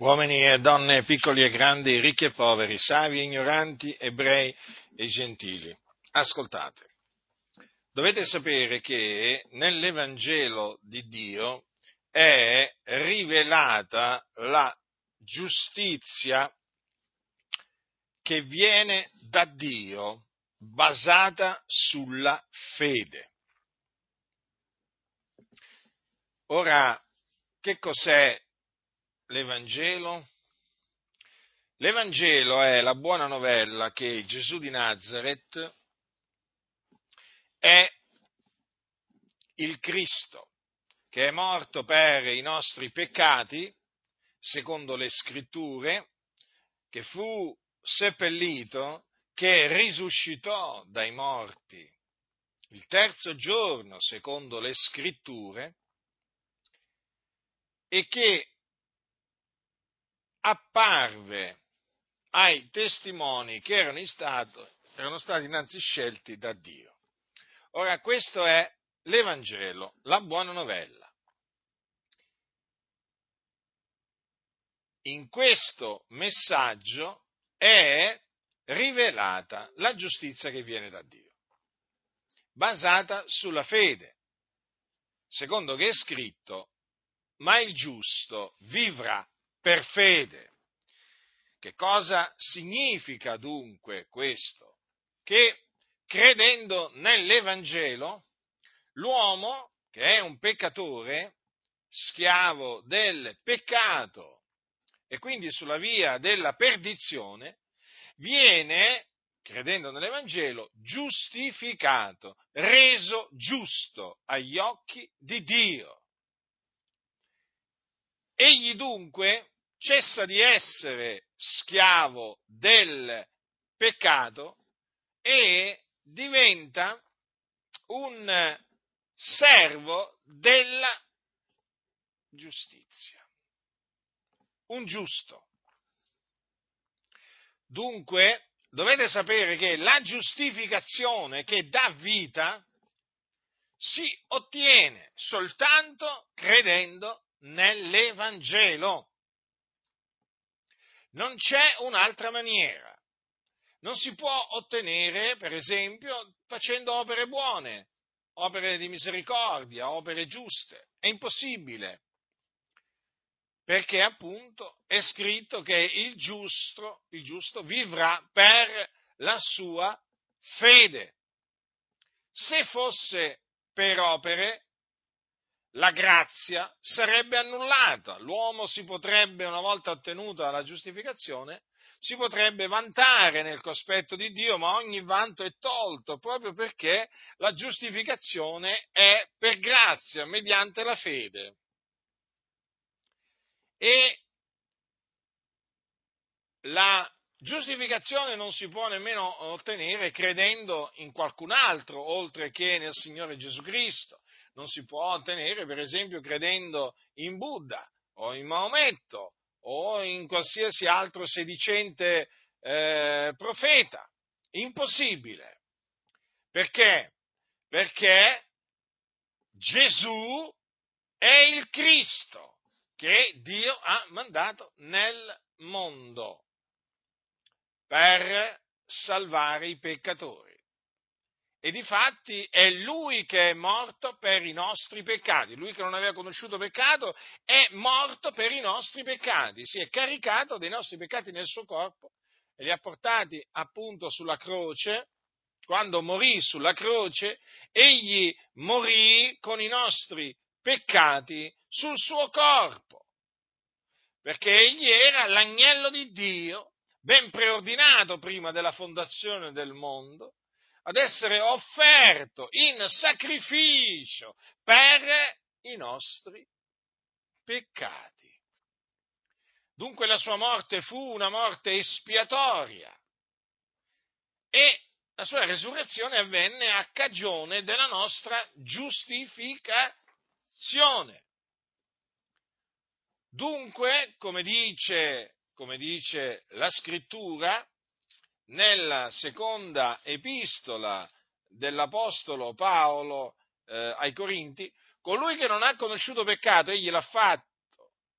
uomini e donne, piccoli e grandi, ricchi e poveri, savi e ignoranti, ebrei e gentili. Ascoltate, dovete sapere che nell'Evangelo di Dio è rivelata la giustizia che viene da Dio basata sulla fede. Ora, che cos'è l'Evangelo? L'Evangelo è la buona novella che Gesù di Nazareth è il Cristo, che è morto per i nostri peccati, secondo le scritture, che fu seppellito, che risuscitò dai morti il terzo giorno, secondo le scritture, e che apparve ai testimoni che erano, stato, erano stati innanzi scelti da Dio. Ora, questo è l'Evangelo, la buona novella. In questo messaggio è rivelata la giustizia che viene da Dio, basata sulla fede, secondo che è scritto, ma il giusto vivrà per fede. Che cosa significa dunque questo? Che credendo nell'Evangelo, l'uomo, che è un peccatore, schiavo del peccato e quindi sulla via della perdizione, viene, credendo nell'Evangelo, giustificato, reso giusto agli occhi di Dio. Egli dunque cessa di essere schiavo del peccato e diventa un servo della giustizia, un giusto. Dunque dovete sapere che la giustificazione che dà vita si ottiene soltanto credendo nell'Evangelo. Non c'è un'altra maniera. Non si può ottenere, per esempio, facendo opere buone, opere di misericordia, opere giuste. È impossibile. Perché appunto è scritto che il giusto, il giusto vivrà per la sua fede. Se fosse per opere, la grazia sarebbe annullata. L'uomo si potrebbe, una volta ottenuta la giustificazione, si potrebbe vantare nel cospetto di Dio, ma ogni vanto è tolto proprio perché la giustificazione è per grazia, mediante la fede. E la giustificazione non si può nemmeno ottenere credendo in qualcun altro oltre che nel Signore Gesù Cristo non si può ottenere, per esempio, credendo in Buddha o in Maometto o in qualsiasi altro sedicente eh, profeta. Impossibile. Perché? Perché Gesù è il Cristo che Dio ha mandato nel mondo per salvare i peccatori. E difatti è lui che è morto per i nostri peccati. Lui che non aveva conosciuto peccato è morto per i nostri peccati. Si è caricato dei nostri peccati nel suo corpo e li ha portati appunto sulla croce. Quando morì sulla croce, egli morì con i nostri peccati sul suo corpo. Perché egli era l'agnello di Dio, ben preordinato prima della fondazione del mondo ad essere offerto in sacrificio per i nostri peccati. Dunque la sua morte fu una morte espiatoria e la sua resurrezione avvenne a cagione della nostra giustificazione. Dunque, come dice, come dice la scrittura, nella seconda epistola dell'Apostolo Paolo eh, ai Corinti, colui che non ha conosciuto peccato, egli l'ha fatto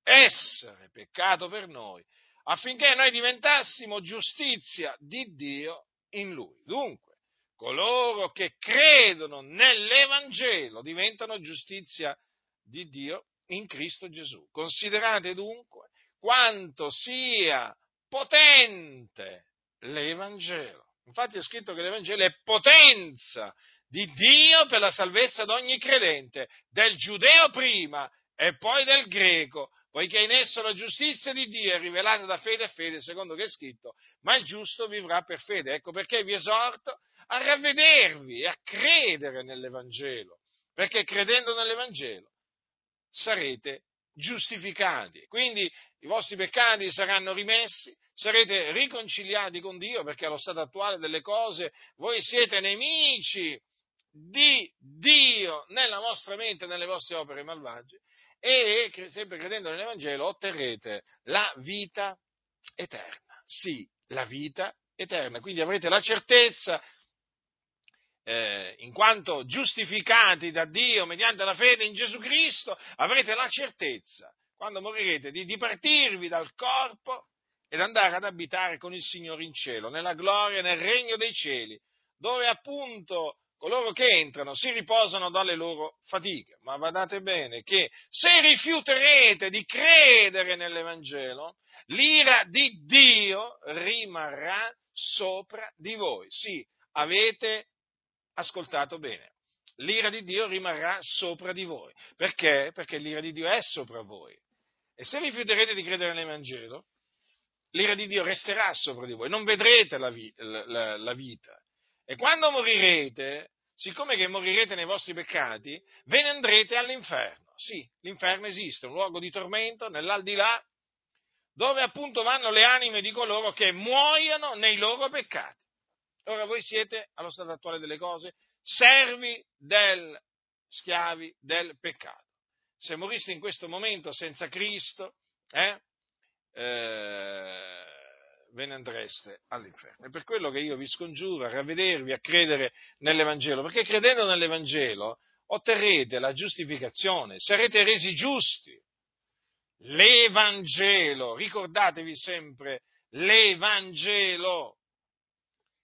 essere peccato per noi, affinché noi diventassimo giustizia di Dio in Lui. Dunque, coloro che credono nell'Evangelo diventano giustizia di Dio in Cristo Gesù. Considerate dunque quanto sia potente l'Evangelo. Infatti è scritto che l'Evangelo è potenza di Dio per la salvezza di ogni credente, del giudeo prima e poi del greco, poiché in esso la giustizia di Dio è rivelata da fede a fede, secondo che è scritto, ma il giusto vivrà per fede. Ecco perché vi esorto a ravvedervi e a credere nell'Evangelo, perché credendo nell'Evangelo sarete giustificati. Quindi i vostri peccati saranno rimessi, sarete riconciliati con Dio, perché allo stato attuale delle cose voi siete nemici di Dio nella vostra mente, nelle vostre opere malvagie e sempre credendo nell'Evangelo otterrete la vita eterna. Sì, la vita eterna. Quindi avrete la certezza, eh, in quanto giustificati da Dio mediante la fede in Gesù Cristo, avrete la certezza, quando morirete, di dipartirvi dal corpo ed andare ad abitare con il Signore in cielo, nella gloria, nel regno dei cieli, dove appunto coloro che entrano si riposano dalle loro fatiche. Ma badate bene che se rifiuterete di credere nell'Evangelo, l'ira di Dio rimarrà sopra di voi. Sì, avete ascoltato bene. L'ira di Dio rimarrà sopra di voi. Perché? Perché l'ira di Dio è sopra voi. E se rifiuterete di credere nell'Evangelo, l'ira di Dio resterà sopra di voi. Non vedrete la, vi- la, la vita. E quando morirete, siccome che morirete nei vostri peccati, ve ne andrete all'inferno. Sì, l'inferno esiste, un luogo di tormento nell'aldilà, dove appunto vanno le anime di coloro che muoiono nei loro peccati. Ora voi siete, allo stato attuale delle cose, servi del, schiavi del peccato. Se moriste in questo momento senza Cristo, eh, eh, ve ne andreste all'inferno. È per quello che io vi scongiuro a ravvedervi, a credere nell'Evangelo, perché credendo nell'Evangelo otterrete la giustificazione, sarete resi giusti. L'Evangelo, ricordatevi sempre, l'Evangelo,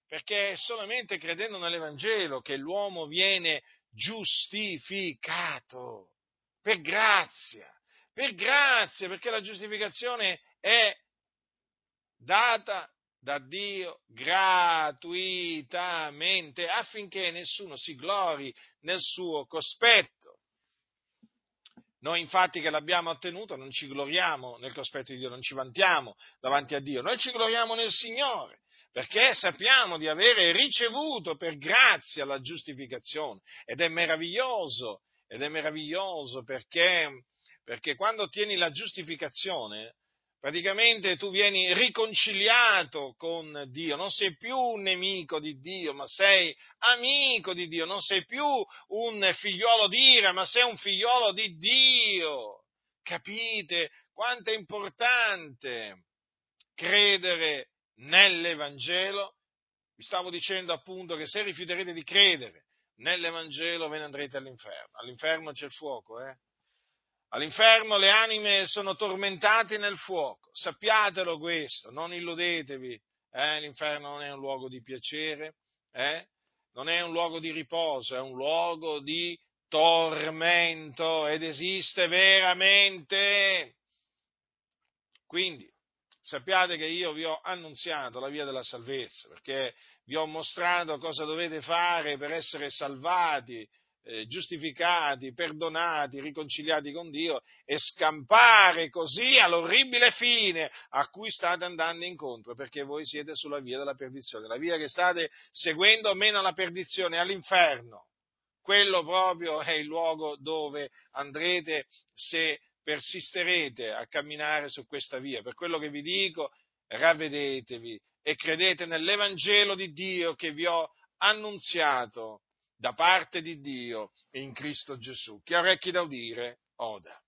perché è solamente credendo nell'Evangelo che l'uomo viene giustificato, per grazia, per grazia, perché la giustificazione è data da Dio gratuitamente affinché nessuno si glori nel suo cospetto. Noi infatti che l'abbiamo ottenuto non ci gloriamo nel cospetto di Dio, non ci vantiamo davanti a Dio, noi ci gloriamo nel Signore, perché sappiamo di avere ricevuto per grazia la giustificazione. Ed è meraviglioso, ed è meraviglioso perché, perché quando ottieni la giustificazione praticamente tu vieni riconciliato con Dio, non sei più un nemico di Dio, ma sei amico di Dio, non sei più un figliolo di ira, ma sei un figliolo di Dio. Capite quanto è importante credere nell'Evangelo? Vi stavo dicendo appunto che se rifiuterete di credere nell'Evangelo ve ne andrete all'inferno. All'inferno c'è il fuoco, eh? All'inferno le anime sono tormentate nel fuoco, sappiatelo questo, non illudetevi, eh? l'inferno non è un luogo di piacere, eh? non è un luogo di riposo, è un luogo di tormento ed esiste veramente. Quindi sappiate che io vi ho annunziato la via della salvezza, perché vi ho mostrato cosa dovete fare per essere salvati, eh, giustificati, perdonati, riconciliati con Dio e scampare così all'orribile fine a cui state andando incontro, perché voi siete sulla via della perdizione. La via che state seguendo meno alla perdizione, all'inferno. Quello proprio è il luogo dove andrete se persisterete a camminare su questa via. Per quello che vi dico, ravvedetevi e credete nell'Evangelo di Dio che vi ho annunziato da parte di Dio in Cristo Gesù. Chi ha orecchi da udire, oda.